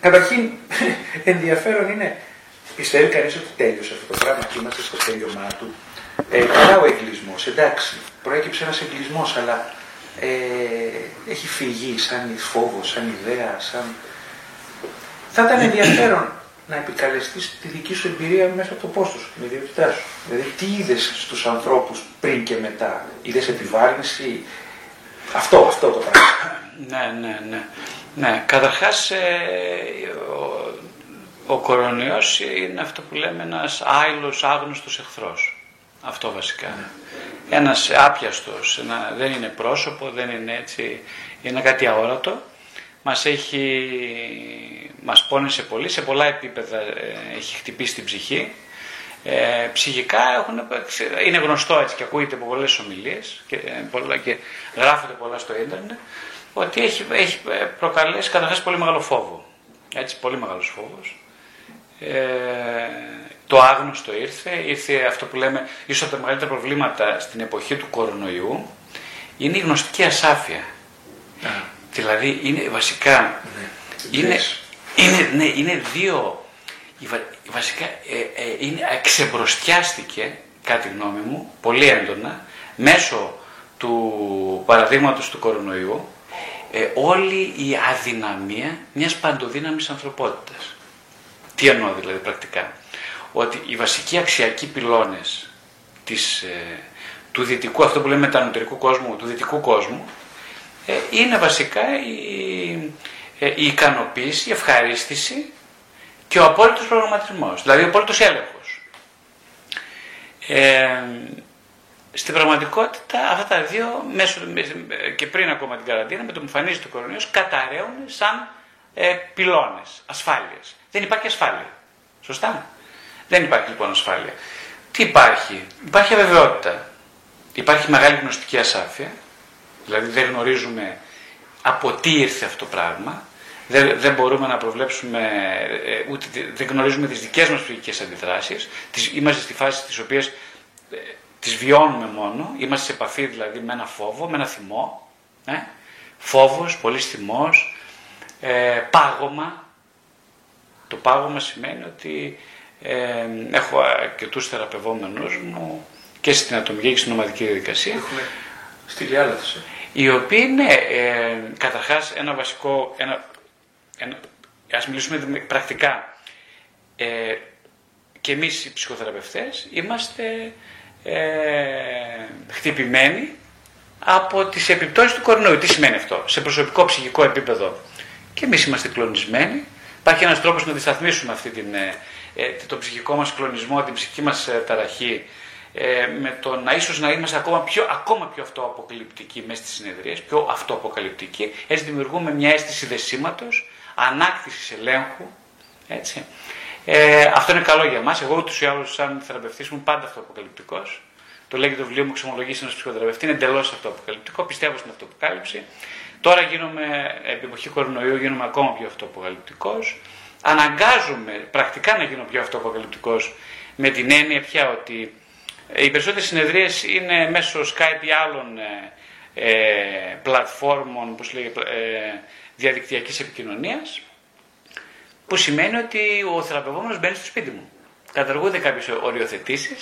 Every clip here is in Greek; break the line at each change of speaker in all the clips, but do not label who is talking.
Καταρχήν, ενδιαφέρον είναι, πιστεύει κανείς ότι τέλειωσε αυτό το πράγμα και είμαστε στο τέλειωμά του; Ε, καλά ο εγκλισμός, εντάξει, προέκυψε ένας εγκλισμός, αλλά ε, έχει φυγεί σαν φόβο, σαν ιδέα, σαν. Θα ήταν ενδιαφέρον να επικαλεστείς τη δική σου εμπειρία μέσα από το πόστο σου, την ιδιότητά σου. Δηλαδή, τι είδες στους ανθρώπους πριν και μετά, είδες επιβάρυνση; Αυτό, αυτό το πράγμα.
ναι, ναι, ναι. Ναι, καταρχάς ε, ο, ο κορονοϊός είναι αυτό που λέμε ένας άειλος άγνωστος εχθρός. Αυτό βασικά. Ναι. Ένας άπιαστος, ένα, δεν είναι πρόσωπο, δεν είναι έτσι, είναι κάτι αόρατο. Μας έχει, μας πόνεσε πολύ, σε πολλά επίπεδα ε, έχει χτυπήσει την ψυχή. Ε, ψυχικά έχουν, είναι γνωστό έτσι και ακούγεται από πολλές ομιλίες και, πολλά, και γράφονται πολλά στο ίντερνετ ότι έχει, έχει προκαλέσει καταρχάς πολύ μεγάλο φόβο. Έτσι, πολύ μεγάλος φόβος. Ε, το άγνωστο ήρθε, ήρθε αυτό που λέμε, ίσως από τα μεγαλύτερα προβλήματα στην εποχή του κορονοϊού, είναι η γνωστική ασάφεια. Δηλαδή, είναι βασικά, ναι. είναι, είναι, ναι, είναι δύο, βασικά, ε, ε, είναι, εξεμπροστιάστηκε, κάτι γνώμη μου, πολύ έντονα, μέσω του παραδείγματος του κορονοϊού, ε, όλη η αδυναμία μιας παντοδύναμης ανθρωπότητας. Τι εννοώ δηλαδή πρακτικά; Ότι οι βασικοί αξιακοί πυλώνες της, ε, του δυτικού, αυτό που λέμε μετανωτερικού κόσμου, του δυτικού κόσμου, ε, είναι βασικά η, ε, η ικανοποίηση, η ευχαρίστηση και ο απόλυτος προγραμματισμός, δηλαδή ο απόλυτος έλεγχος. Ε, στην πραγματικότητα αυτά τα δύο, μέσω, και πριν ακόμα την καραντίνα, με το που εμφανίζει το κορονοϊός, καταραίουν σαν ε, πυλώνες ασφάλεια. Δεν υπάρχει ασφάλεια. Σωστά; Δεν υπάρχει λοιπόν ασφάλεια. Τι υπάρχει, υπάρχει αβεβαιότητα. Υπάρχει μεγάλη γνωστική ασάφεια, δηλαδή δεν γνωρίζουμε από τι ήρθε αυτό το πράγμα, δεν, δεν μπορούμε να προβλέψουμε, ε, ούτε δεν γνωρίζουμε τις δικές μας ψυχικές αντιδράσεις, είμαστε στη φάση της οποίας ε, τις βιώνουμε μόνο, είμαστε σε επαφή δηλαδή με ένα φόβο, με ένα θυμό, ε; φόβος, πολύς θυμός, ε, πάγωμα. Το πάγωμα σημαίνει ότι ε, έχω αρκετούς θεραπευόμενους μου και στην ατομική και στην ομαδική διαδικασία.
Έχουμε στείλει άλλα
Οι οποίοι, ναι, ε, καταρχάς ένα βασικό, ένα, ένα, ας μιλήσουμε πρακτικά, ε, και εμείς οι ψυχοθεραπευτές είμαστε ε, χτυπημένοι από τις επιπτώσεις του κορονοϊού. Τι σημαίνει αυτό, σε προσωπικό ψυχικό επίπεδο και εμείς είμαστε κλονισμένοι. Υπάρχει ένας τρόπος να αντισταθμίσουμε αυτή την, ε, ε το ψυχικό μας κλονισμό, την ψυχική μας ε, ταραχή ε, με το να ίσως να είμαστε ακόμα πιο, ακόμα πιο αυτοαποκαλυπτικοί μέσα στις συνεδρίες, πιο αυτοαποκαλυπτικοί. Έτσι δημιουργούμε μια αίσθηση δεσίματος, ανάκτησης ελέγχου, έτσι. Ε, αυτό είναι καλό για μα. Εγώ ούτως ή άλλως, σαν θεραπευτής, ήμουν πάντα αυτοαποκαλυπτικό. Το λέγει το βιβλίο μου Ξεμολογήσει ενό ψυχοθεραπευτής. Είναι εντελώς αυτοαποκαλυπτικό. Πιστεύω στην αυτοαποκάλυψη. Τώρα γίνομαι, επί εποχή κορονοϊού, γίνομαι ακόμα πιο αυτοαποκαλυπτικό. Αναγκάζομαι πρακτικά να γίνω πιο αυτοαποκαλυπτικό με την έννοια πια ότι οι περισσότερες συνεδρίες είναι μέσω Skype ή άλλων ε, ε, πλατφόρμων ε, διαδικτυακής επικοινωνίας που σημαίνει ότι ο θεραπευόμενος μπαίνει στο σπίτι μου. Καταργούνται κάποιε οριοθετήσει,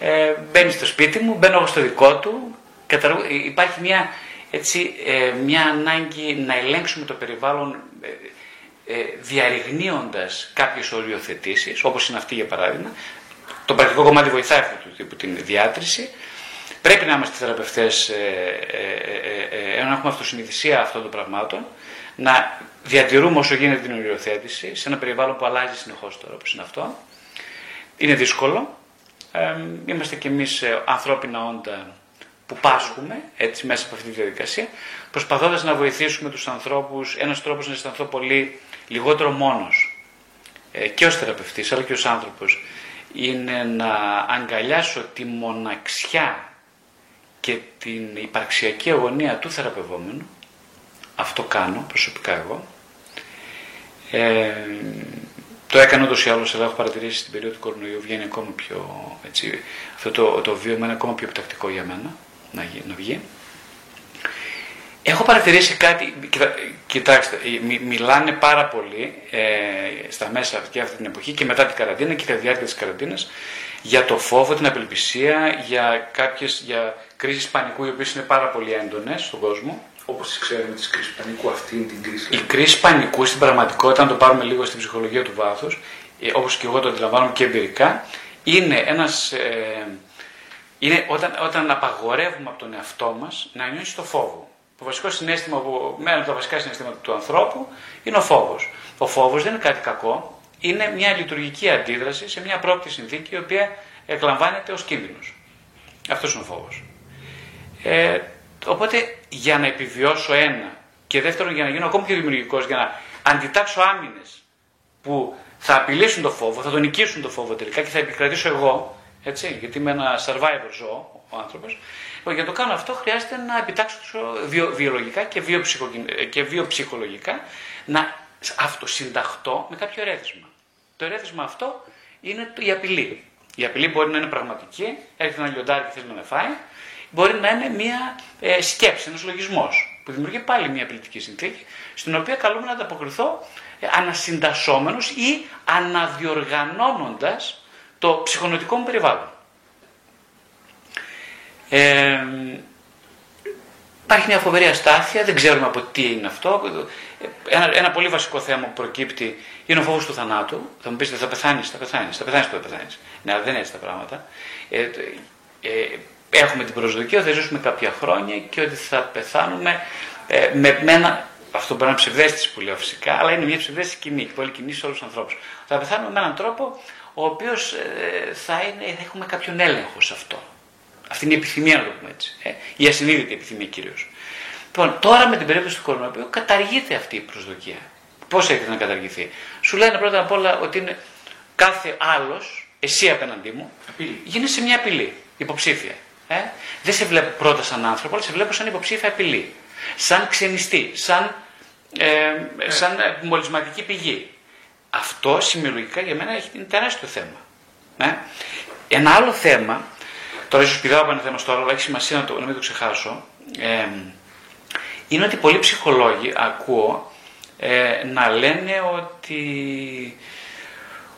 ε, μπαίνει στο σπίτι μου, μπαίνω εγώ στο δικό του, καταργού... υπάρχει μια, έτσι, ε, μια ανάγκη να ελέγξουμε το περιβάλλον ε, ε, διαρριγνύοντας κάποιες οριοθετήσεις, όπως είναι αυτή για παράδειγμα. Το πρακτικό κομμάτι βοηθάει αυτού του τύπου την διάτρηση. Πρέπει να είμαστε θεραπευτές, ε, ε, ε, ε, ε έχουμε αυτοσυνειδησία αυτών των πραγμάτων, να διατηρούμε όσο γίνεται την οριοθέτηση σε ένα περιβάλλον που αλλάζει συνεχώς τώρα, όπως είναι αυτό. Είναι δύσκολο. Ε, είμαστε κι εμείς ανθρώπινα όντα που πάσχουμε έτσι μέσα από αυτή τη διαδικασία, προσπαθώντας να βοηθήσουμε τους ανθρώπους. Ένας τρόπος να αισθανθώ πολύ λιγότερο μόνος ε, και ως θεραπευτής, αλλά και ως άνθρωπος, είναι να αγκαλιάσω τη μοναξιά και την υπαρξιακή αγωνία του θεραπευόμενου. Αυτό κάνω προσωπικά εγώ. Ε, το έκανα ούτως ή άλλως, αλλά έχω παρατηρήσει στην περίοδο του κορονοϊού βγαίνει ακόμα πιο. Έτσι, αυτό το, το βίωμα είναι ακόμα πιο επιτακτικό για μένα να, να βγει. Έχω παρατηρήσει κάτι, κοιτάξτε, μιλάνε πάρα πολύ ε, στα μέσα και αυτή την εποχή και μετά την καραντίνα και κατά τη διάρκεια της καραντίνας για το φόβο, την απελπισία, για κάποιες για κρίσεις πανικού οι οποίες είναι πάρα πολύ έντονες στον κόσμο.
Όπως τις ξέρουμε τις κρίσεις πανικού, αυτή την κρίση.
Η κρίση πανικού στην πραγματικότητα, αν το πάρουμε λίγο στην ψυχολογία του βάθους, ε, όπως και εγώ το αντιλαμβάνομαι και εμπειρικά, είναι ένας... Ε, είναι όταν, όταν απαγορεύουμε από τον εαυτό μας να νιώσει το φόβο. Το βασικό συνέστημα, που, ένα από τα βασικά συναισθήματα του ανθρώπου είναι ο φόβος. Ο φόβος δεν είναι κάτι κακό, είναι μια λειτουργική αντίδραση σε μια πρώτη συνθήκη η οποία εκλαμβάνεται ως κίνδυνος. Αυτός είναι ο φόβος. Ε, οπότε για να επιβιώσω ένα και δεύτερον για να γίνω ακόμη πιο δημιουργικός, για να αντιτάξω άμυνες που θα απειλήσουν το φόβο, θα τον νικήσουν το φόβο τελικά και θα επικρατήσω εγώ, έτσι, γιατί είμαι ένα survivor ζώο ο άνθρωπος, Λοιπόν, για να το κάνω αυτό χρειάζεται να επιτάξω βιο, βιολογικά και, και βιοψυχολογικά να αυτοσυνταχτώ με κάποιο ερέθισμα. Το ερέθισμα αυτό είναι η απειλή. Η απειλή μπορεί να είναι πραγματική, έρχεται ένα λιοντάρι και θέλει να με φάει, μπορεί να είναι μια ε, σκέψη, ένας λογισμός που δημιουργεί πάλι μια απειλητική συνθήκη, στην οποία καλούμε να ανταποκριθώ ε, ανασυντασσόμενος ή αναδιοργανώνοντας το ψυχονοτικό μου περιβάλλον. Ε, υπάρχει μια φοβερή αστάθεια, δεν ξέρουμε από τι είναι αυτό. Ένα, ένα πολύ βασικό θέμα που προκύπτει είναι ο φόβος του θανάτου. Θα μου πείτε, θα πεθάνεις, θα πεθάνεις, θα πεθάνεις, θα πεθάνεις. Ναι, αλλά δεν είναι έτσι τα πράγματα. Ε, ε, έχουμε την προσδοκία ότι θα ζήσουμε κάποια χρόνια και ότι θα πεθάνουμε ε, με, με ένα. Αυτό μπορεί να είναι ψευδέστηση που λέω φυσικά, αλλά είναι μια ψευδέστηση κοινή και πολύ κοινή σε όλους τους ανθρώπους. Θα πεθάνουμε με έναν τρόπο ο οποίος ε, θα, θα έχουμε κάποιον έλεγχο σε αυτό. Αυτή είναι η επιθυμία, να το πούμε έτσι. Ε, η ασυνείδητη επιθυμία κυρίως. Λοιπόν, τώρα με την περίπτωση του κορονοϊού καταργείται αυτή η προσδοκία. Πώς έχετε να καταργηθεί; Σου λένε πρώτα απ' όλα ότι είναι κάθε άλλος, εσύ απέναντί μου, απειλή. γίνεσαι μια απειλή, υποψήφια. Ε; Δεν σε βλέπω πρώτα σαν άνθρωπο, αλλά σε βλέπω σαν υποψήφια απειλή. Σαν ξενιστή, σαν, ε, ε. σαν μολυσματική πηγή. Αυτό σημειολογικά για μένα είναι τεράστιο θέμα. Ε; Ένα άλλο θέμα Τώρα ίσως πηδάω από ένα θέμα στο άλλο, αλλά έχει σημασία να, το, να μην το ξεχάσω. Ε, είναι ότι πολλοί ψυχολόγοι ακούω ε, να λένε ότι,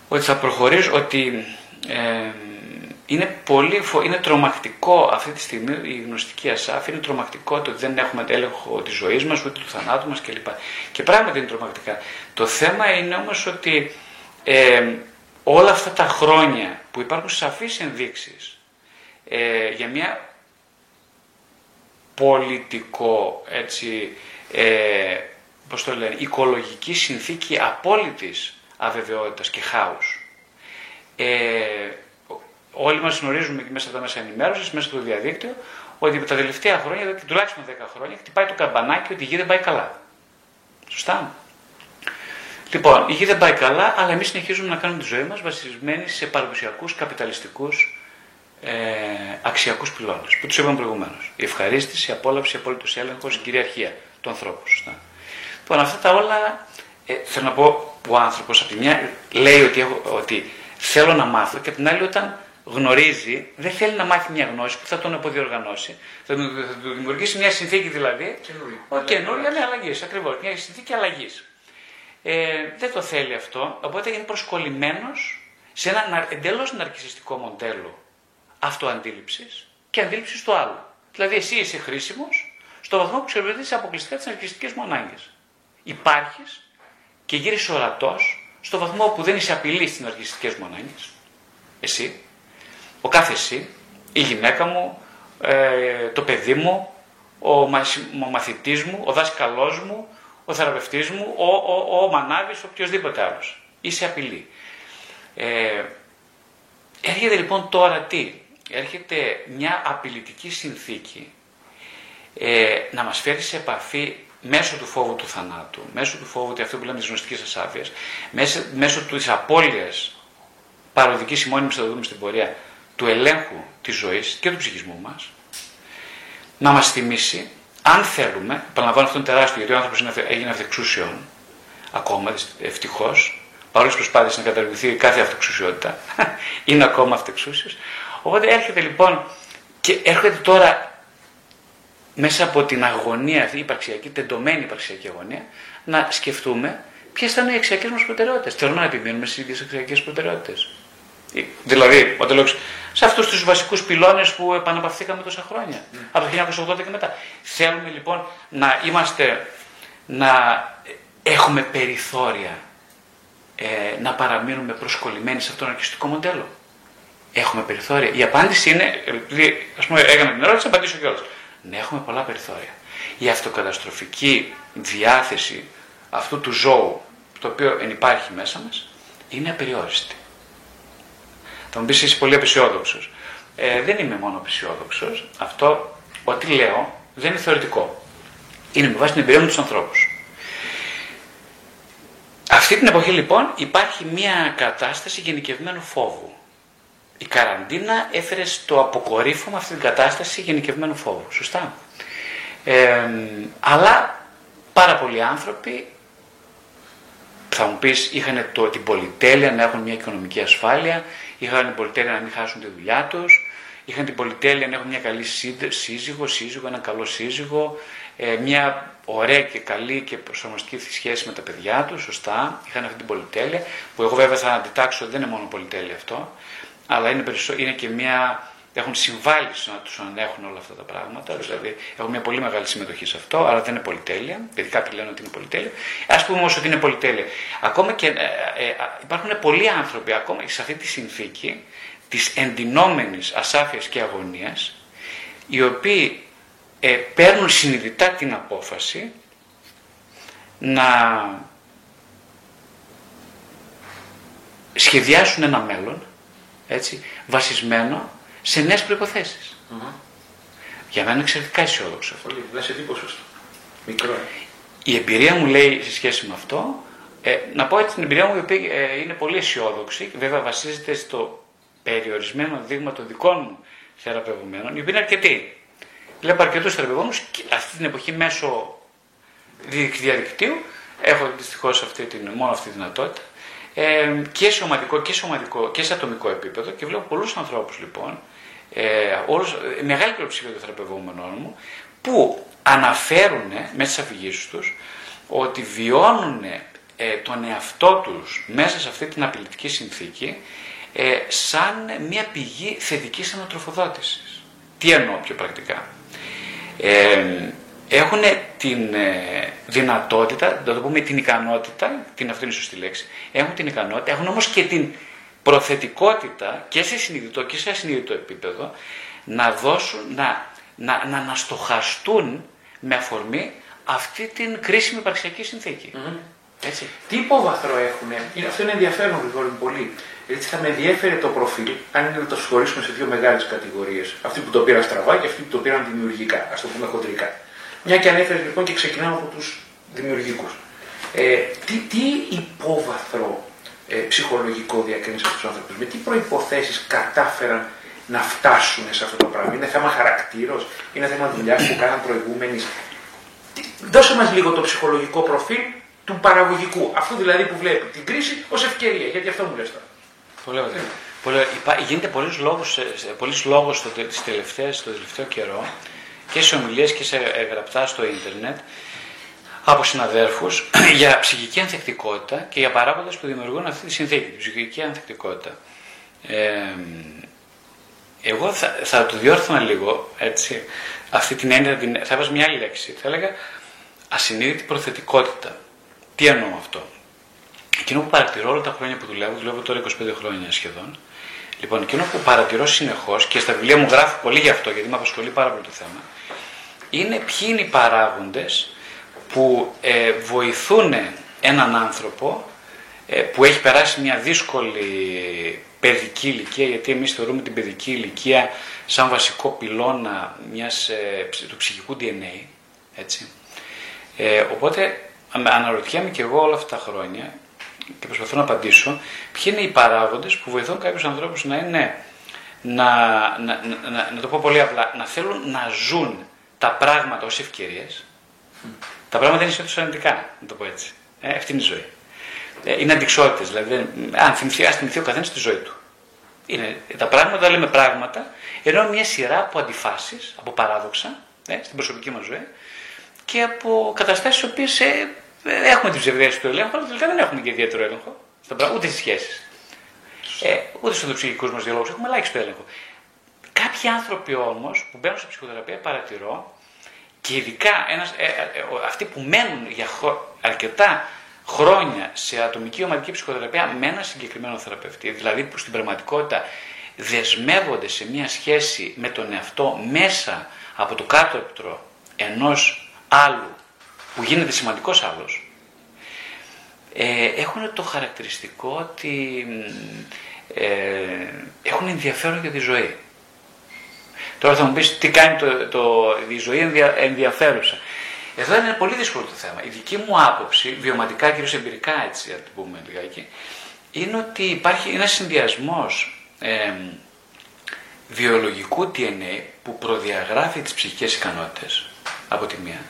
ότι θα προχωρήσουν, ότι ε, είναι, πολύ, είναι τρομακτικό αυτή τη στιγμή η γνωστική ασάφη, είναι τρομακτικό το ότι δεν έχουμε έλεγχο της ζωής μας, ούτε του θανάτου μας κλπ. Και πράγματι είναι τρομακτικά. Το θέμα είναι όμως ότι ε, όλα αυτά τα χρόνια που υπάρχουν σαφείς ενδείξεις ε, για μια πολιτικό, έτσι, ε, πώς το λένε, οικολογική συνθήκη απόλυτης αβεβαιότητας και χάους. Ε, όλοι μας γνωρίζουμε και μέσα από τα μέσα ενημέρωσης, μέσα στο διαδίκτυο, ότι τα τελευταία χρόνια, τουλάχιστον 10 χρόνια, χτυπάει το καμπανάκι ότι η γη δεν πάει καλά. Σωστά. Λοιπόν, η γη δεν πάει καλά, αλλά εμείς συνεχίζουμε να κάνουμε τη ζωή μας βασισμένη σε παραδοσιακούς καπιταλιστικούς ε, αξιακούς πυλώνες που τους είπαμε προηγουμένως. Η ευχαρίστηση, η απόλαυση, η απόλυτος έλεγχος, η κυριαρχία του ανθρώπου. Σωστά. Λοιπόν, αυτά τα όλα ε, θέλω να πω ο άνθρωπος από τη μια λέει ότι, έχω, ότι θέλω να μάθω και από την άλλη όταν γνωρίζει, δεν θέλει να μάθει μια γνώση που θα τον αποδιοργανώσει. Θα του δημιουργήσει μια συνθήκη δηλαδή. Καινούργια με αλλαγής. Ακριβώς. Μια συνθήκη αλλαγής. Ε, δεν το θέλει αυτό, οπότε είναι προσκολλημένος σε ένα εντελώς ναρκιστικό μοντέλο αυτοαντίληψης και αντίληψης του άλλου. Δηλαδή, εσύ είσαι χρήσιμος στο βαθμό που εξερευνητεί αποκλειστικά τι ναρκιστικέ μου ανάγκες. Υπάρχεις και γύρισες ορατός στο βαθμό που δεν είσαι απειλής στις ναρκιστικέ μου ανάγκες. Εσύ, ο κάθε εσύ, η γυναίκα μου, ε, το παιδί μου, ο, ο μαθητής μου, ο δάσκαλός μου, ο θεραπευτής μου, ο, ο, ο μανάβης, οποιοδήποτε άλλος. Είσαι απειλή. Ε, έρχεται λοιπόν τώρα τι; Έρχεται μια απειλητική συνθήκη ε, να μας φέρει σε επαφή μέσω του φόβου του θανάτου, μέσω του φόβου ότι αυτό που λέμε της γνωστικής ασάφειας, μέσω, μέσω της απώλειας παροδικής ημώνυμης θα το δούμε στην πορεία, του ελέγχου της ζωής και του ψυχισμού μας, να μας θυμίσει, αν θέλουμε, επαναλαμβάνω αυτό είναι τεράστιο γιατί ο άνθρωπος έγινε αυτεξούσιον, ακόμα ευτυχώς, παρόλες τις προσπάθειες να καταργηθεί κάθε αυτοξουσιότητα, είναι ακόμα αυτοξούσιο. Οπότε έρχεται λοιπόν και έρχεται τώρα μέσα από την αγωνία αυτή, η υπαρξιακή, τεντωμένη υπαρξιακή αγωνία, να σκεφτούμε ποιες θα είναι οι αξιακές μας προτεραιότητες. Θέλουμε να επιμείνουμε στις ίδιες αξιακές προτεραιότητες. Δηλαδή, όταν λέω σε αυτούς τους βασικούς πυλώνες που επαναπαυθήκαμε τόσα χρόνια, mm. από το 1980 και μετά. Θέλουμε λοιπόν να είμαστε, να έχουμε περιθώρια ε, να παραμείνουμε προσκολλημένοι σε αυτόν τον αρκιστικό μοντέλο. Έχουμε περιθώρια. Η απάντηση είναι, επειδή ας πούμε έκανα την ερώτηση, απαντήσω κιόλας. Ναι, έχουμε πολλά περιθώρια. Η αυτοκαταστροφική διάθεση αυτού του ζώου, το οποίο υπάρχει μέσα μας, είναι απεριόριστη. Θα μου πεις είσαι πολύ απεσιόδοξος. Ε, δεν είμαι μόνο απεσιόδοξος. Αυτό, ό,τι λέω, δεν είναι θεωρητικό. Είναι με βάση την εμπειρία μου τους ανθρώπους. Αυτή την εποχή λοιπόν υπάρχει μια κατάσταση γενικευμένου φόβου. Η καραντίνα έφερε στο αποκορύφωμα αυτή την κατάσταση γενικευμένου φόβου. Σωστά; Ε, αλλά πάρα πολλοί άνθρωποι θα μου πεις είχαν το, την πολυτέλεια να έχουν μια οικονομική ασφάλεια, είχαν την πολυτέλεια να μην χάσουν τη δουλειά τους, είχαν την πολυτέλεια να έχουν μια καλή σύζυγο, σύζυγο, ένα καλό σύζυγο, ε, μια ωραία και καλή και προσαρμοστική σχέση με τα παιδιά τους, σωστά, είχαν αυτή την πολυτέλεια, που εγώ βέβαια θα αντιτάξω ότι δεν είναι μόνο πολυτέλεια αυτό, αλλά είναι, είναι και μια έχουν συμβάλει στο να τους ανέχουν όλα αυτά τα πράγματα. Δηλαδή έχουν μια πολύ μεγάλη συμμετοχή σε αυτό, αλλά δεν είναι πολυτέλεια. Γιατί κάποιοι λένε ότι είναι πολυτέλεια. Α πούμε όμως ότι είναι πολυτέλεια. Ακόμα και ε, ε, υπάρχουν πολλοί άνθρωποι ακόμα σε αυτή τη συνθήκη της εντυνόμενης ασάφειας και αγωνίας, οι οποίοι ε, παίρνουν συνειδητά την απόφαση να σχεδιάσουν ένα μέλλον έτσι, βασισμένο σε νέες προποθέσει. Mm-hmm. Για μένα είναι εξαιρετικά αισιόδοξο αυτό.
Πολύ, δεν σε τι ποσοστό. Μικρό. Ε.
Η εμπειρία μου λέει σε σχέση με αυτό, ε, να πω έτσι την εμπειρία μου η οποία ε, είναι πολύ αισιόδοξη και βέβαια βασίζεται στο περιορισμένο δείγμα των δικών μου θεραπευομένων, οι οποίοι είναι αρκετοί. Βλέπω αρκετούς θεραπευόμενους αυτή την εποχή μέσω διαδικτύου. Έχω δυστυχώς μόνο αυτή τη δυνατότητα. Ε, και σε ομαδικό και σε, ομαδικό, και σε ατομικό επίπεδο και βλέπω πολλούς ανθρώπους λοιπόν ε, όλους, ε, μεγάλη πλειοψηφία των θεραπευόμενων μου, που αναφέρουν μέσα στις αφηγήσεις τους ότι βιώνουν ε, τον εαυτό τους μέσα σε αυτή την απειλητική συνθήκη ε, σαν μια πηγή θετικής ανατροφοδότησης. Τι εννοώ πιο πρακτικά; Ε, έχουν την ε, δυνατότητα, να το πούμε την ικανότητα, την αυτή είναι η σωστή λέξη, έχουν την ικανότητα, έχουν όμως και την προθετικότητα και σε συνειδητό και σε ασυνειδητό επίπεδο να δώσουν, να, να, να αναστοχαστούν με αφορμή αυτή την κρίσιμη υπαρξιακή συνθήκη.
Έτσι. Τι υπόβαθρο έχουν, αυτό είναι ενδιαφέρον Γρηγόρη πολύ. Έτσι θα με ενδιαφέρει το προφίλ, αν είναι να το συγχωρήσουμε σε δύο μεγάλες κατηγορίες. Αυτοί που το πήραν στραβά και αυτοί που το πήραν δημιουργικά, ας το πούμε χοντρικά. Μια και ανέφερες λοιπόν και ξεκινάμε από τους δημιουργικούς. Ε, τι, τι υπόβαθρο ε, ψυχολογικό διακρίνει αυτούς τους άνθρωπου, με τι προποθέσει κατάφεραν να φτάσουν σε αυτό το πράγμα; Είναι θέμα χαρακτήρος, είναι θέμα δουλειάς που κάναν προηγούμενοι; Δώσε μας λίγο το ψυχολογικό προφίλ του παραγωγικού. Αυτό δηλαδή που βλέπει την κρίση ως ευκαιρία. Γιατί αυτό μου λες τώρα;
Πολύ ωραία. Πολύ, γίνεται πολλοί λόγος, πολλής λόγος το, τις τελευταίες, το τελευταίο καιρό και σε ομιλίες και σε ε, γραπτά στο ίντερνετ από συναδέρφους για ψυχική ανθεκτικότητα και για παράγοντες που δημιουργούν αυτή τη συνθήκη, τη ψυχική ανθεκτικότητα. Ε, εγώ θα, θα το διόρθωνα λίγο έτσι, αυτή την έννοια, θα έβαζα μια άλλη λέξη. Θα έλεγα ασυνείδητη προθετικότητα. Τι εννοώ αυτό; Εκείνο που παρατηρώ όλα τα χρόνια που δουλεύω, δουλεύω τώρα 25 χρόνια σχεδόν. Λοιπόν, εκείνο που παρατηρώ συνεχώς και στα βιβλία μου γράφω πολύ γι' αυτό, γιατί με απασχολεί πάρα πολύ το θέμα, είναι ποιοι είναι οι παράγοντες που ε, βοηθούν έναν άνθρωπο ε, που έχει περάσει μια δύσκολη παιδική ηλικία, γιατί εμείς θεωρούμε την παιδική ηλικία σαν βασικό πυλώνα μιας, ε, του ψυχικού DNA, έτσι. Ε, οπότε αναρωτιέμαι και εγώ όλα αυτά τα χρόνια και προσπαθώ να απαντήσω ποιοι είναι οι παράγοντες που βοηθούν κάποιους ανθρώπους να είναι, να, να, να, να το πω πολύ απλά, να θέλουν να ζουν τα πράγματα ως ευκαιρίες, τα πράγματα είναι συνήθω αρνητικά, να το πω έτσι. Ε, αυτή είναι η ζωή. Ε, είναι αντικσότητες. Δηλαδή, αν θυμηθεί, ας θυμηθεί ο καθένας τη ζωή του. Είναι, τα πράγματα λέμε πράγματα, ενώ μια σειρά από αντιφάσεις, από παράδοξα, ε, στην προσωπική μας ζωή και από καταστάσεις οι οποίες ε, ε, έχουμε την ψευδέστηση του ελέγχου, αλλά τελικά δεν έχουμε και ιδιαίτερο έλεγχο, ούτε στις σχέσεις. Ε, ούτε στους ψυχικού μας διαλόγους έχουμε ελάχιστο έλεγχο. Κάποιοι άνθρωποι όμως που μπαίνουν σε ψυχοθεραπεία παρατηρώ και ειδικά ένας, ε, ε, αυτοί που μένουν για αρκετά χρόνια σε ατομική ομαδική ψυχοθεραπεία με ένα συγκεκριμένο θεραπευτή, δηλαδή που στην πραγματικότητα δεσμεύονται σε μια σχέση με τον εαυτό μέσα από το κάτω έπτρο ενός άλλου που γίνεται σημαντικός άλλος, ε, έχουν το χαρακτηριστικό ότι ε, έχουν ενδιαφέρον για τη ζωή. Τώρα θα μου πεις τι κάνει το, το, η ζωή ενδιαφέρουσα. Εδώ είναι πολύ δύσκολο το θέμα. Η δική μου άποψη, βιωματικά κυρίως εμπειρικά έτσι, να το πούμε λιγάκι, είναι ότι υπάρχει ένας συνδυασμός ε, βιολογικού DNA που προδιαγράφει τις ψυχικές ικανότητες από τη μία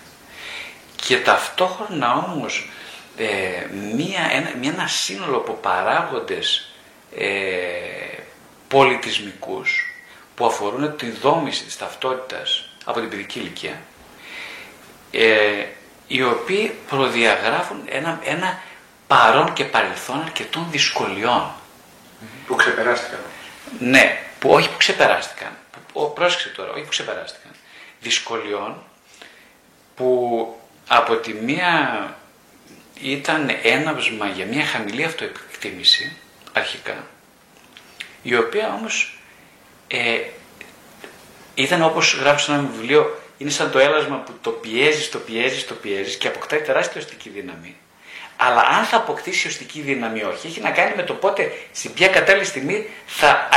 και ταυτόχρονα όμως ε, μία, ένα, μία, ένα σύνολο από παράγοντες ε, πολιτισμικούς που αφορούν τη δόμηση της ταυτότητας από την παιδική ηλικία ε, οι οποίοι προδιαγράφουν ένα, ένα παρόν και παρελθόν αρκετών δυσκολιών.
Που ξεπεράστηκαν.
Ναι, που όχι που ξεπεράστηκαν. Που, πρόσεξε τώρα, όχι που ξεπεράστηκαν. Δυσκολιών που από τη μία ήταν έναυσμα για μια χαμηλή αυτοεκτίμηση αρχικά, η οποία όμως ε, ήταν όπως γράφεις σε ένα βιβλίο είναι σαν το έλασμα που το πιέζεις, το πιέζεις, το πιέζεις και αποκτάει τεράστια οστική δύναμη. Αλλά αν θα αποκτήσει οστική δύναμη ή όχι, έχει να κάνει με το πότε, στην ποια κατάλληλη στιγμή θα,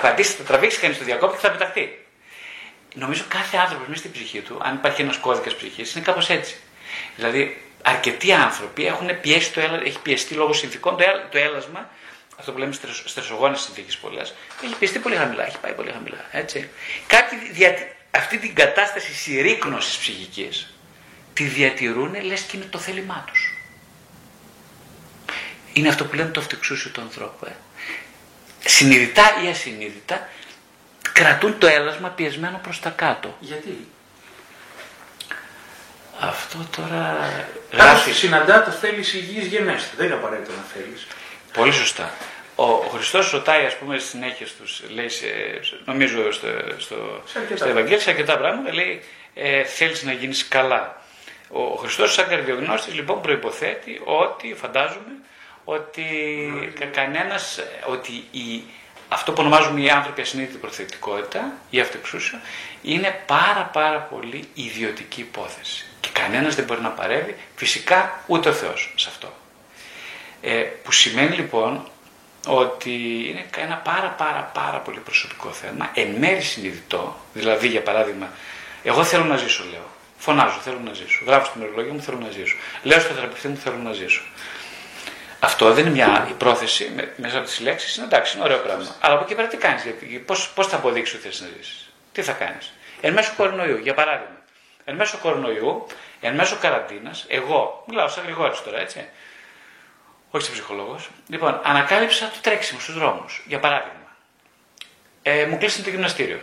θα, θα τραβήξει κανείς το διακόπτη και θα πεταχτεί. Νομίζω κάθε άνθρωπος μέσα στην ψυχή του, αν υπάρχει ένας κώδικας ψυχής, είναι κάπως έτσι. Δηλαδή, αρκετοί άνθρωποι έχουν πιέσει το έλασμα, έχει πιεστεί λόγω συνθηκών το, το έλασμα, αυτό που λέμε στρεσογόνε συνθήκε πολλές, έχει πιεστεί πολύ χαμηλά, έχει πάει πολύ χαμηλά. Έτσι. Κάποιοι αυτή την κατάσταση συρρήκνωσης ψυχικής τη διατηρούν λες και είναι το θέλημά τους. Είναι αυτό που λέμε το αυτοεξούσιο του ανθρώπου. Ε. Συνειδητά ή ασυνείδητα κρατούν το έλασμα πιεσμένο προς τα κάτω.
Γιατί;
Αυτό τώρα
γράφει. Συναντά το θέλεις υγιής γενέστε. Δεν είναι απαραίτητο να θέλεις.
Πολύ σωστά. Ο, ο Χριστός ρωτάει, ας πούμε, στις συνέχειες τους, λέει, νομίζω στο, στο, στο Ευαγγέλιο, σε αρκετά πράγματα, λέει, ε, θέλεις να γίνεις καλά. Ο, ο Χριστός σαν καρδιογνώστης λοιπόν προϋποθέτει ότι, φαντάζομαι, ότι κανένας, ότι η, αυτό που ονομάζουμε οι άνθρωποι ασυνείδητη προθετικότητα ή αυτοεξούσιο είναι πάρα πάρα πολύ ιδιωτική υπόθεση. Και κανένας δεν μπορεί να παρεύει, φυσικά ούτε ο Θεός σε αυτό. Ε, που σημαίνει λοιπόν ότι είναι ένα πάρα πάρα πάρα πολύ προσωπικό θέμα, εν μέρει συνειδητό, δηλαδή για παράδειγμα, εγώ θέλω να ζήσω λέω, φωνάζω θέλω να ζήσω, γράφω στην ορολογία μου θέλω να ζήσω, λέω στο θεραπευτή μου θέλω να ζήσω. Αυτό δεν είναι μια πρόθεση μέσα από τις λέξεις, είναι εντάξει, είναι ωραίο πράγμα. Αλλά από εκεί πέρα τι κάνεις, πώς θα αποδείξεις ότι θες να ζήσεις, τι θα κάνεις; Εν μέσω κορονοϊού, για παράδειγμα. Εν μέσω κορονοϊού, εν μέσω καραντίνας, εγώ, μιλάω σαν γρηγόρης τώρα, έτσι, όχι σε ψυχολόγος. Λοιπόν, ανακάλυψα το τρέξιμο στους δρόμους. Για παράδειγμα, ε, μου κλείσανε το γυμναστήριο.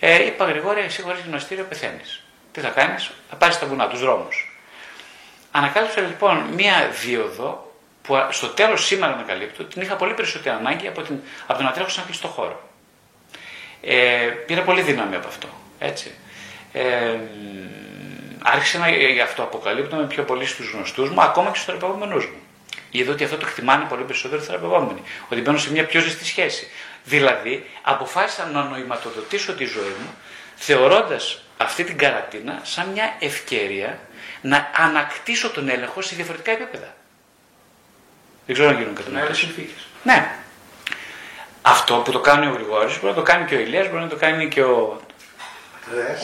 Ε, είπα γρηγόρια, εσύ χωρίς γυμναστήριο πεθαίνεις. Τι θα κάνεις, θα πάρεις τα βουνά, τους δρόμους. Ανακάλυψα λοιπόν μία δίωδο που στο τέλος σήμερα ανακαλύπτω την είχα πολύ περισσότερη ανάγκη από, την, από το να τρέχω σε ένα κλειστό χώρο. Ε, πήρα πολύ δύναμη από αυτό. Έτσι. Ε, άρχισα να γι' αυτό αποκαλύπτω πιο πολύ στους γνωστούς μου, ακόμα και στους θεραπευόμενου μου. Είδα ότι αυτό το εκτιμάνε πολύ περισσότερο οι θεραπευόμενοι. Ότι μπαίνω σε μια πιο ζεστή σχέση. Δηλαδή, αποφάσισα να νοηματοδοτήσω τη ζωή μου, θεωρώντας αυτή την καρατίνα σαν μια ευκαιρία να ανακτήσω τον έλεγχο σε διαφορετικά επίπεδα. Δεν ξέρω αν γίνουν κατανοητέ. Ναι. Αυτό που το κάνει ο Γρηγόρης μπορεί να το κάνει και ο Ηλίας, μπορεί να το κάνει και ο,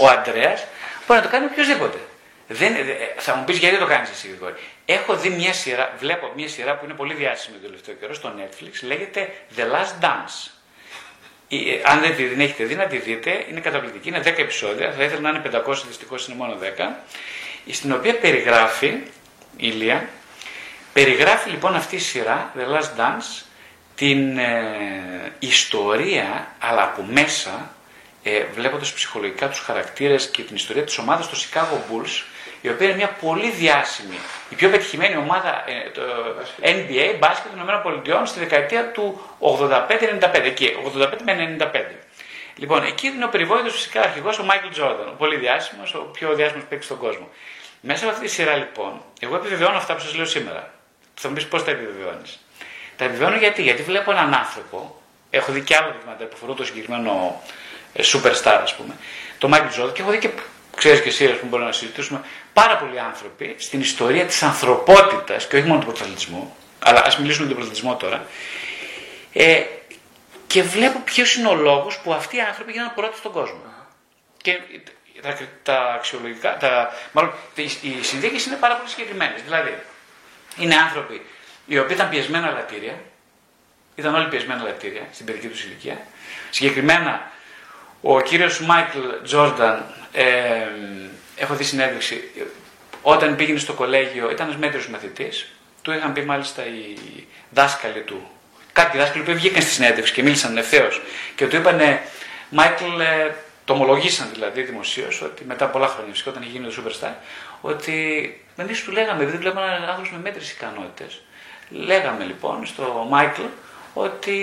ο Αντρέας, μπορεί να το κάνει οποιοδήποτε. Δεν, ε, θα μου πεις γιατί το κάνεις εσύ, Γρηγόρη. Έχω δει μια σειρά, βλέπω μια σειρά που είναι πολύ διάσημη το τελευταίο καιρό στο Netflix, λέγεται The Last Dance. Ε, αν δεν την έχετε δει, να τη δείτε. Είναι καταπληκτική, είναι 10 επεισόδια. Θα ήθελα να είναι 500, δυστυχώς είναι μόνο 10. Στην οποία περιγράφει, η Ηλία, περιγράφει λοιπόν αυτή η σειρά, The Last Dance, την ε, ιστορία, αλλά από μέσα, ε, βλέποντας ψυχολογικά τους χαρακτήρες και την ιστορία της ομάδας του Chicago Bulls, η οποία είναι μια πολύ διάσημη, η πιο πετυχημένη ομάδα ε, το NBA μπάσκετ των ΗΠΑ στη δεκαετία του 85-95, εκεί, 85 με 95. Λοιπόν, εκεί είναι ο περιβόητος φυσικά αρχηγός ο Μάικλ Τζόρνταν, ο πολύ διάσημος, ο πιο διάσημος παίκτη στον κόσμο. Μέσα από αυτή τη σειρά λοιπόν, εγώ επιβεβαιώνω αυτά που σας λέω σήμερα. Θα μου πεις πώς τα επιβεβαιώνεις. Τα επιβεβαιώνω γιατί, γιατί βλέπω έναν άνθρωπο, έχω δει και άλλα δείγματα που αφορούν το συγκεκριμένο ε, superstar, ας πούμε, το Μάικλ Τζόρνταν και έχω δει και ξέρεις και εσύ, που μπορούμε να συζητήσουμε, πάρα πολλοί άνθρωποι στην ιστορία της ανθρωπότητας και όχι μόνο του πρωταθλητισμού, αλλά ας μιλήσουμε για τον πρωταθλητισμό τώρα, ε, και βλέπω ποιος είναι ο λόγος που αυτοί οι άνθρωποι γίνανε πρώτοι στον κόσμο. Και τα, τα αξιολογικά, τα, μάλλον οι συνθήκες είναι πάρα πολύ συγκεκριμένες. Δηλαδή, είναι άνθρωποι οι οποίοι ήταν πιεσμένα λατήρια, ήταν όλοι πιεσμένα λατήρια στην παιδική τους ηλικία. Συγκεκριμένα, ο κύριος Μάικλ Τζόρνταν, ε, έχω δει συνέντευξη, όταν πήγαινε στο κολέγιο, ήταν ένας μέτριος μαθητής. Του είχαν πει μάλιστα οι δάσκαλοι του. Κάποιοι δάσκαλοι που βγήκαν στη συνέντευξη και μίλησαν ευθέως. Και του είπαν, Μάικλ, ε, το ομολογήσαν δηλαδή δημοσίως, ότι μετά πολλά χρόνια φυσικά όταν είχε γίνει το Superstar, ότι εμείς τους λέγαμε, επειδή βλέπαμε έναν άνθρωπο με μέτριες ικανότητες, λέγαμε λοιπόν στο Μάικλ ότι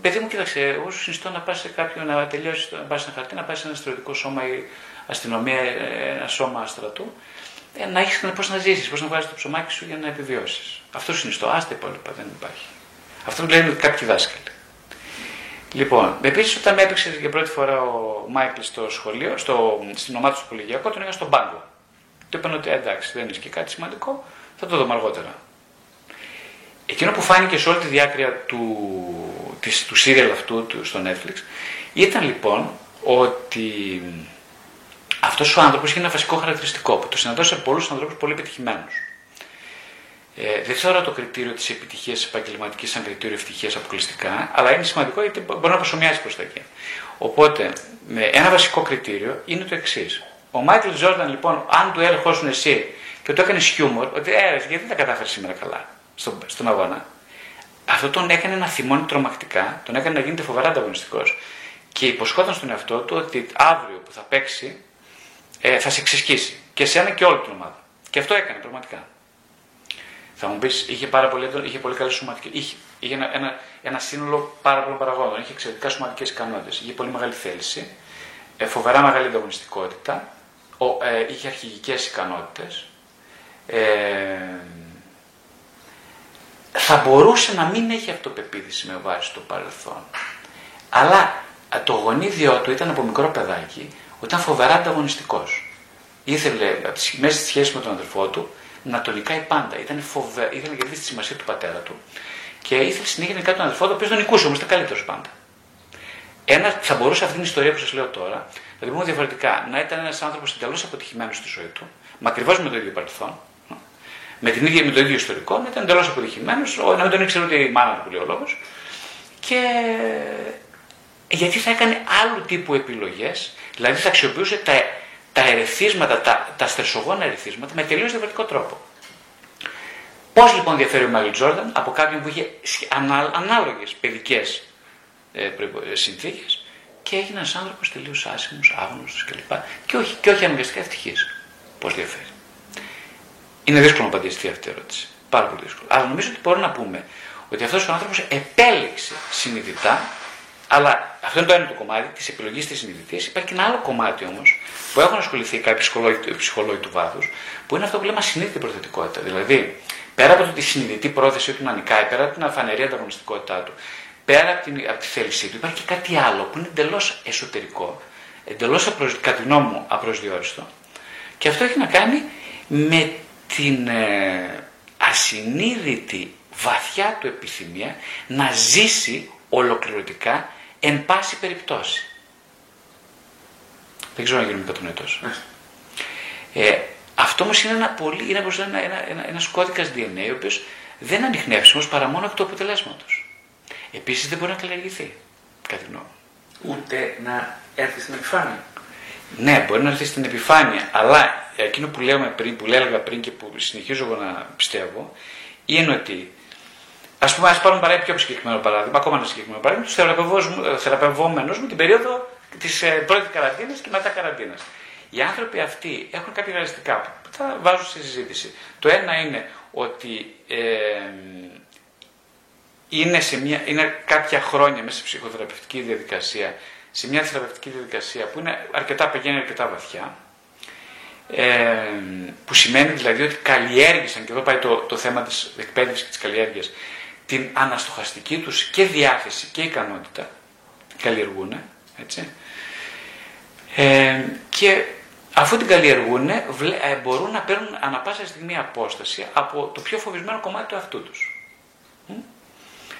παιδί μου, κοίταξε, εγώ σου συνιστώ να πας σε κάποιον να τελειώσεις, να πας σε ένα χαρτί, να πας σε ένα στρατιωτικό σώμα ή αστυνομία, ε, ένα σώμα στρατού, ε, να έχεις πώς να ζήσεις, πώς να βγάλει το ψωμάκι σου για να επιβιώσεις. Αυτός συνιστώ. Άστε υπόλοιπα, δεν υπάρχει. Αυτό λένε κάποιοι δάσκαλοι. Λοιπόν, επίσης όταν με έπαιξε για πρώτη φορά ο Μάικλ στο σχολείο, στο, στην ομάδα του στο κολεγιακό, τον είχα στον πάγκο. Του είπαν ότι εντάξει, δεν είναι και κάτι σημαντικό, θα το δούμε αργότερα. Εκείνο που φάνηκε σε όλη τη διάκρια του, της, του σύριαλ αυτού του, στο Netflix ήταν λοιπόν ότι αυτός ο άνθρωπος είχε ένα βασικό χαρακτηριστικό που το συναντώ πολλούς ανθρώπους πολύ επιτυχημένους. Ε, δεν θεωρώ το κριτήριο της επιτυχίας επαγγελματικής σαν κριτήριο ευτυχίας αποκλειστικά, αλλά είναι σημαντικό γιατί μπορεί να προσωμιάσει προς τα εκεί. Οπότε, με ένα βασικό κριτήριο είναι το εξής. Ο Μάικλ Τζόρνταν, λοιπόν, αν του έλεγχόσουν εσύ και το έκανες χιούμορ, ότι έρε, γιατί δεν τα κατάφερες σήμερα καλά στον, στον αγώνα, αυτό τον έκανε να θυμώνει τρομακτικά, τον έκανε να γίνεται φοβερά ανταγωνιστικός και υποσχόταν στον εαυτό του ότι αύριο που θα παίξει ε, θα σε ξεσκίσει και σε ένα και όλη την ομάδα. Και αυτό έκανε πραγματικά. Θα μου πεις, είχε, πάρα πολύ, είχε πολύ καλή σωματική. Είχε, είχε ένα, ένα, ένα σύνολο πάρα πολλών παραγόντων. Είχε εξαιρετικά σωματικές ικανότητες. Είχε πολύ μεγάλη θέληση. Ε, φοβερά μεγάλη ανταγωνιστικότητα. Ο, ε, είχε αρχηγικές ικανότητες. Ε, θα μπορούσε να μην έχει αυτοπεποίθηση με βάση το παρελθόν. Αλλά ε, το γονίδιό του ήταν από μικρό παιδάκι, ότι ήταν φοβερά ανταγωνιστικός. Ήθελε μέσα στη σχέση με τον αδερφό του να τον νικάει πάντα. Ήταν φοβε... Ήθελε να κερδίσει τη σημασία του πατέρα του και ήθελε συνέχεια να νικάει τον αδελφό του, ο οποίος τον νικούσε όμως, ήταν καλύτερος πάντα. Ένα, θα μπορούσε αυτή την ιστορία που σας λέω τώρα να την πούμε διαφορετικά. Να ήταν ένας άνθρωπος εντελώς αποτυχημένος στη ζωή του, μακριβώ με το ίδιο παρελθόν, με, την ίδια, με το ίδιο ιστορικό, να ήταν εντελώς αποτυχημένος, να μην τον ήξερε ούτε η μάνα του που λέει ο λόγος. Και γιατί θα έκανε άλλου τύπου επιλογές, δηλαδή θα αξιοποιούσε τα τα ερεθίσματα, τα, τα στρεσογόνα ερεθίσματα με τελείως διαφορετικό τρόπο. Πώς λοιπόν διαφέρει ο Μάικλ Τζόρνταν από κάποιον που είχε ανά, ανάλογες παιδικές ε, ε συνθήκες και έγινε ένας άνθρωπος τελείως άσημος, άγνωστος κλπ. Και όχι, και όχι αναγκαστικά ευτυχής. Πώς διαφέρει. Είναι δύσκολο να απαντήσει αυτή η ερώτηση. Πάρα πολύ δύσκολο. Αλλά νομίζω ότι μπορούμε να πούμε ότι αυτός ο άνθρωπος επέλεξε συνειδητά αλλά αυτό είναι το ένα το κομμάτι της επιλογής της συνειδητής. Υπάρχει και ένα άλλο κομμάτι όμως που έχουν ασχοληθεί κάποιοι ψυχολόγοι, ψυχολόγοι του βάθους, που είναι αυτό που λέμε ασυνείδητη προθετικότητα. Δηλαδή, πέρα από τη συνειδητή πρόθεση του να νικάει, πέρα από την αφανερή ανταγωνιστικότητά του, πέρα από, την, από τη θέλησή του, υπάρχει και κάτι άλλο που είναι εντελώς εσωτερικό, εντελώς κατά τη γνώμη μου απροσδιόριστο. Και αυτό έχει να κάνει με την ε, ασυνείδητη βαθιά του επιθυμία να ζήσει ολοκληρωτικά εν πάση περιπτώσει. Δεν ξέρω αν γίνομαι κατανοητό. Ε, αυτό όμως είναι ένα πολύ, είναι ένα, ένα, ένα, ένας κώδικας DNA, ο οποίος δεν είναι ανοιχνεύσιμος παρά μόνο εκ του αποτελέσματος. Επίσης δεν μπορεί να καλλιεργηθεί, κατά γνώμη
Ούτε να έρθει στην επιφάνεια.
Ναι, μπορεί να έρθει στην επιφάνεια, αλλά εκείνο που, λέμε πριν, που λέγαμε πριν και που συνεχίζω εγώ να πιστεύω, είναι ότι Α πούμε, ας πάρουμε παράδειγμα πιο συγκεκριμένο παράδειγμα, ακόμα ένα συγκεκριμένο παράδειγμα, τους θεραπευόμενους μου την περίοδο της ε, πρώτης καραντίνας και μετά καραντίνας. Οι άνθρωποι αυτοί έχουν κάποια χαρακτηριστικά που θα βάζω στη συζήτηση. Το ένα είναι ότι ε, είναι, σε μια, είναι κάποια χρόνια μέσα στη ψυχοθεραπευτική διαδικασία, σε μια θεραπευτική διαδικασία που είναι αρκετά, πηγαίνει αρκετά βαθιά, ε, που σημαίνει δηλαδή ότι καλλιέργησαν, και εδώ πάει το, το θέμα της εκπαίδευσης και της καλλιέργειας, την αναστοχαστική τους και διάθεση και ικανότητα, καλλιεργούν, έτσι, ε, και αφού την καλλιεργούν, ε, μπορούν να παίρνουν ανα πάσα στιγμή απόσταση από το πιο φοβισμένο κομμάτι του αυτού τους.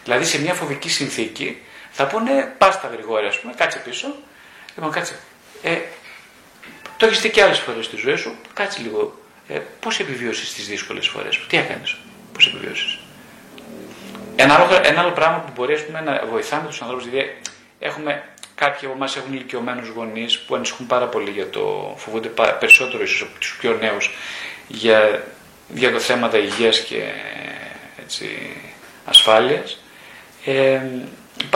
Δηλαδή σε μια φοβική συνθήκη θα πούνε πας στα γρηγόρια, ας πούμε, κάτσε πίσω. Λοιπόν, κάτσε. Ε, το έχεις δει και άλλες φορές στη ζωή σου. Κάτσε λίγο. Ε, Πώς επιβίωσες τις δύσκολες φορές; Σου, τι έκανες, πώς επιβίωσες; Ένα άλλο, ένα άλλο πράγμα που μπορεί πούμε, να βοηθάμε τους ανθρώπους, δηλαδή έχουμε κάποιοι από εμάς έχουν ηλικιωμένους γονείς που ανησυχούν πάρα πολύ για το. φοβούνται περισσότερο ίσως από τους πιο νέους για, για το θέματα υγείας και έτσι, ασφάλειας. Ε,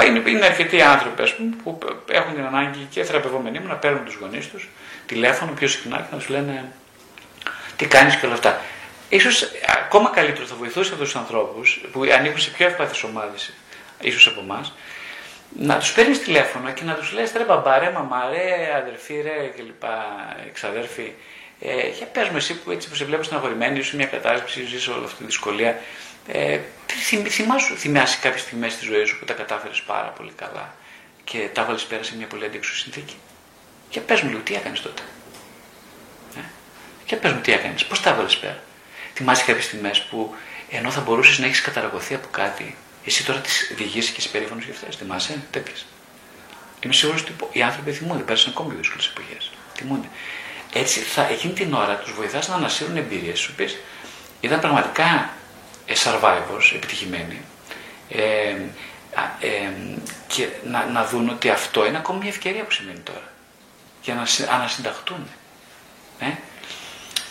είναι, είναι αρκετοί άνθρωποι πούμε, που έχουν την ανάγκη και θεραπευόμενοι μου να παίρνουν τους γονείς τους τηλέφωνο πιο συχνά και να τους λένε τι κάνεις και όλα αυτά. Ίσως ακόμα καλύτερο θα βοηθούσε αυτούς τους ανθρώπους που ανήκουν σε πιο ευπαθείς ομάδες, ίσως από εμάς, να τους παίρνεις τηλέφωνο και να τους λες: Ρε μπαμπά, ρε μαμά, ρε αδερφή, ρε κλπ. Εξαδέρφη, ε, για πες μου εσύ που έτσι που σε βλέπω στεναχωρημένη, ίσω μια κατάσταση, ζεις όλη αυτή τη δυσκολία. Ε, θυμάσου, θυμάσαι κάποιες στιγμές στη ζωής σου που τα κατάφερες πάρα πολύ καλά και τα έβαλε πέρα σε μια πολύ αντίξου συνθήκη; Και πες μου λίγο, τι έκανες τότε; Ε; Και πες μου, τι έκανες, πώς τα έβαλε πέρα; Θυμάσαι κάποιες στιγμές που ενώ θα μπορούσες να έχεις καταραγωθεί από κάτι, εσύ τώρα τις διηγήσεις και είσαι περήφανο για αυτές. Θυμάσαι τέτοιες. Είμαι σίγουρος ότι οι άνθρωποι θυμούνται, πέρασαν ακόμη δύσκολες εποχές. Θυμούνται. Έτσι, θα, εκείνη την ώρα τους βοηθάς να ανασύρουν εμπειρίες, τι οποίες ήταν πραγματικά ε, survivors, επιτυχημένοι, ε, ε, και να, να δουν ότι αυτό είναι ακόμη μια ευκαιρία που σημαίνει τώρα για να ανασυνταχτούν. Ε;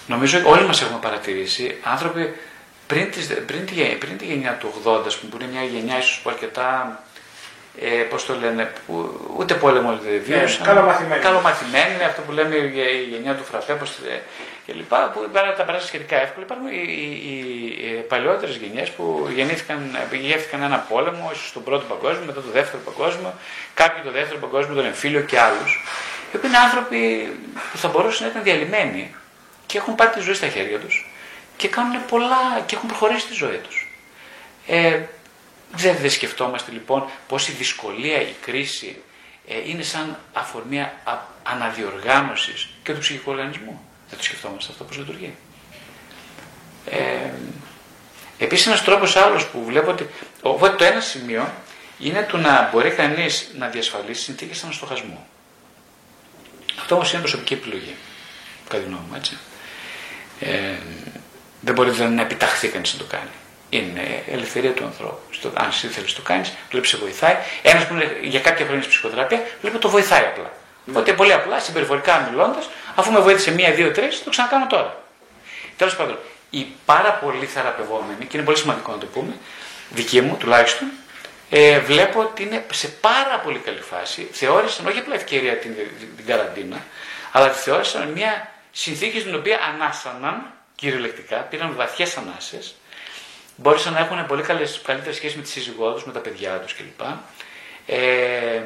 Νομίζω ότι όλοι μας έχουμε παρατηρήσει άνθρωποι πριν, τις, πριν, τη, πριν τη γενιά του 80, που είναι μια γενιά ίσως που αρκετά ε, πώς το λένε, που ούτε πόλεμο δεν βίωσαν.
Ναι, καλομαθημένοι.
Καλομαθημένοι, είναι αυτό που λέμε η γενιά του Φραπέ πώς, και λοιπά, που τα περάσαν σχετικά εύκολα. Υπάρχουν οι, οι, οι παλαιότερες γενιές που γεννήθηκαν, γεύτηκαν ένα πόλεμο, ίσως τον πρώτο παγκόσμιο, μετά το δεύτερο παγκόσμιο, κάποιοι το δεύτερο παγκόσμιο, τον εμφύλιο και άλλους. Οι οποίοι είναι άνθρωποι που θα μπορούσαν να ήταν διαλυμένοι και έχουν πάρει τη ζωή στα χέρια τους και κάνουν πολλά και έχουν προχωρήσει τη ζωή τους. Ε, δεν, δεν σκεφτόμαστε λοιπόν πως η δυσκολία, η κρίση ε, είναι σαν αφορμία αναδιοργάνωσης και του ψυχικού οργανισμού. Δεν το σκεφτόμαστε αυτό πώς λειτουργεί. Ε, επίσης ένας τρόπος άλλος που βλέπω ότι οπότε το ένα σημείο είναι το να μπορεί κανείς να διασφαλίσει συνθήκες αναστοχασμού. Αυτό όμως είναι προσωπική επιλογή. Κατά τη γνώμη μου, έτσι. Ε, δεν μπορεί δηλαδή να επιταχθεί κανείς να το κάνει. Είναι ελευθερία του ανθρώπου. Στο, αν εσύ θέλεις το κάνεις, βλέπει σε βοηθάει. Ένας που είναι για κάποια χρόνια στη ψυχοθεραπεία, βλέπει το βοηθάει απλά. Ναι. Οπότε πολύ απλά, συμπεριφορικά μιλώντας, αφού με βοήθησε μία, δύο, τρεις, το ξανακάνω τώρα. Τέλος πάντων, οι πάρα πολλοί θεραπευόμενοι, και είναι πολύ σημαντικό να το πούμε, δικοί μου τουλάχιστον, ε, βλέπω ότι είναι σε πάρα πολύ καλή φάση. Θεώρησαν όχι απλά ευκαιρία την, την καραντίνα, αλλά τη θεώρησαν μια συνθήκη στην οποία ανάσαναν κυριολεκτικά, πήραν βαθιές ανάσες, μπόρεσαν να έχουν πολύ καλύτερες σχέσεις με τη σύζυγό τους, με τα παιδιά τους κλπ. Ε,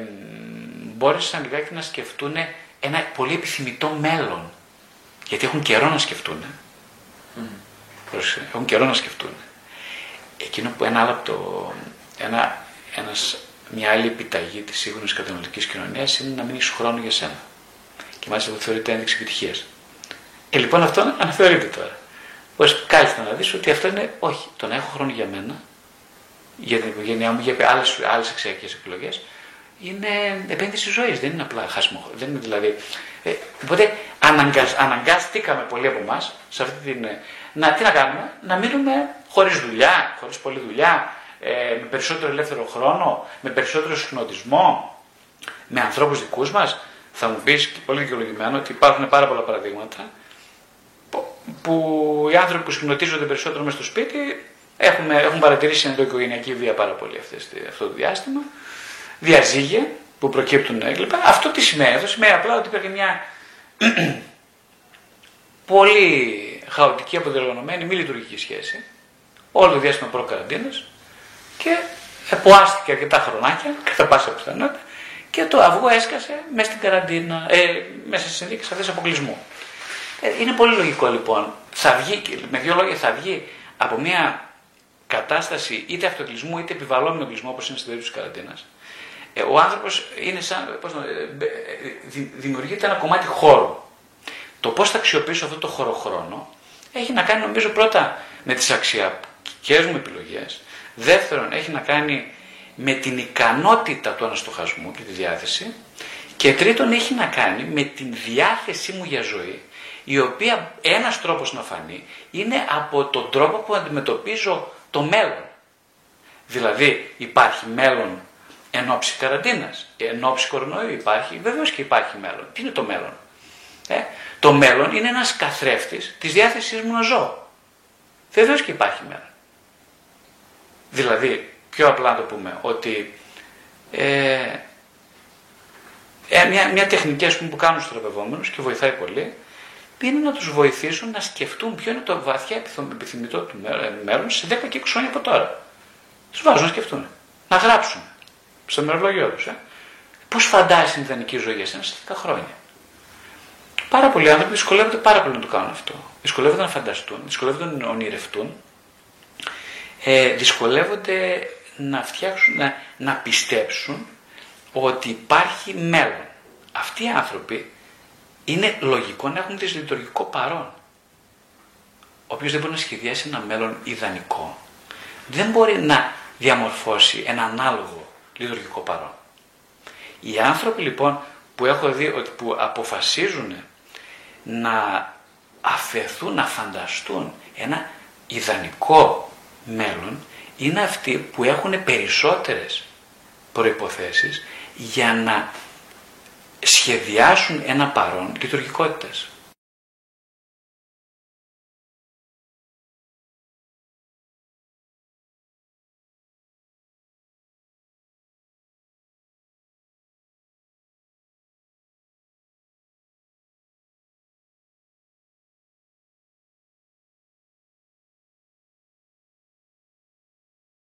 μπόρεσαν λιγάκι να σκεφτούν ένα πολύ επιθυμητό μέλλον. Γιατί έχουν καιρό να σκεφτούν. Mm. Έχουν καιρό να σκεφτούν. Εκείνο που ένα άλλο το, ένα, ένας, μια άλλη επιταγή της σύγχρονης καταναλωτική κοινωνίας είναι να μην έχει χρόνο για σένα. Και μάλιστα το θεωρείται ένδειξη επιτυχίας. Ε, λοιπόν αυτό αναθεωρείται τώρα. Μπορεί κάλλιστα να δεις ότι αυτό είναι όχι. Το να έχω χρόνο για μένα, για την οικογένειά μου, για άλλες εξέκειε επιλογέ, είναι επένδυση ζωής. Δεν είναι απλά χάσιμο. Δεν είναι δηλαδή. Ε, οπότε αναγκασ, αναγκάστηκαμε πολλοί από εμάς σε αυτή την. Να, τι να κάνουμε, να μείνουμε χωρίς δουλειά, χωρίς πολλή δουλειά, ε, με περισσότερο ελεύθερο χρόνο, με περισσότερο συχνοτισμό, με ανθρώπους δικούς μας. Θα μου πεις και πολύ δικαιολογημένο ότι υπάρχουν πάρα πολλά παραδείγματα που οι άνθρωποι που συχνοτίζονται περισσότερο μέσα στο σπίτι έχουν, έχουν παρατηρήσει την οικογενειακή βία πάρα πολύ αυτές, αυτό το διάστημα. Διαζύγια, που προκύπτουν κλπ. Αυτό τι σημαίνει, αυτό σημαίνει απλά ότι υπάρχει μια πολύ χαοτική, αποδιοργανωμένη, μη λειτουργική σχέση, όλο το διάστημα προ-καραντίνας και εποάστηκε αρκετά χρονάκια, κατά πάσα πιθανότητα, και το αυγό έσκασε μέσα στην καραντίνα, ε, μέσα στις συνθήκες αυτές αποκλεισμού. Ε, είναι πολύ λογικό λοιπόν. Θα βγει, με δύο λόγια, θα βγει από μια κατάσταση είτε αυτοκλεισμού είτε επιβαλλόμενου κλεισμού, όπως είναι στην περίπτωση της καραντίνας. Ε, ο άνθρωπος είναι σαν. Πώς, ε, ε, δημιουργείται ένα κομμάτι χώρου. Το πώς θα αξιοποιήσω αυτό το χωροχρόνο έχει να κάνει νομίζω πρώτα με τις αξιακές μου επιλογές. Δεύτερον, έχει να κάνει με την ικανότητα του αναστοχασμού και τη διάθεση. Και τρίτον, έχει να κάνει με την διάθεσή μου για ζωή, η οποία ένας τρόπος να φανεί είναι από τον τρόπο που αντιμετωπίζω το μέλλον. Δηλαδή υπάρχει μέλλον εν ώψη καραντίνας, εν ώψη κορονοϊού υπάρχει, βεβαίως και υπάρχει μέλλον. Τι είναι το μέλλον; Ε; Το μέλλον είναι ένας καθρέφτης της διάθεσής μου να ζω. Βεβαίως και υπάρχει μέλλον. Δηλαδή, πιο απλά να το πούμε, ότι ε, ε, μια, μια τεχνική ας πούμε, που κάνουν στους θεραπευόμενους και βοηθάει πολύ, είναι να τους βοηθήσουν να σκεφτούν ποιο είναι το βαθιά επιθυμητό του μέλλον σε 10 και 20 χρόνια από τώρα. Τους βάζουν να σκεφτούν, να γράψουν στο μερολόγιο τους. Ε. Πώς φαντάζεσαι την ιδανική ζωή για σένα σε 10 χρόνια; Πάρα πολλοί άνθρωποι δυσκολεύονται πάρα πολύ να το κάνουν αυτό. Δυσκολεύονται να φανταστούν, δυσκολεύονται να ονειρευτούν, ε, δυσκολεύονται να φτιάξουν, να, να πιστέψουν ότι υπάρχει μέλλον. Αυτοί οι άνθρωποι είναι λογικό να έχουν δυσλειτουργικό παρόν. Ο οποίο δεν μπορεί να σχεδιάσει ένα μέλλον ιδανικό, δεν μπορεί να διαμορφώσει ένα ανάλογο λειτουργικό παρόν. Οι άνθρωποι λοιπόν που έχω δει ότι που αποφασίζουν να αφαιθούν, να φανταστούν ένα ιδανικό μέλλον είναι αυτοί που έχουν περισσότερες προϋποθέσεις για να σχεδιάσουν ένα παρόν λειτουργικότητας.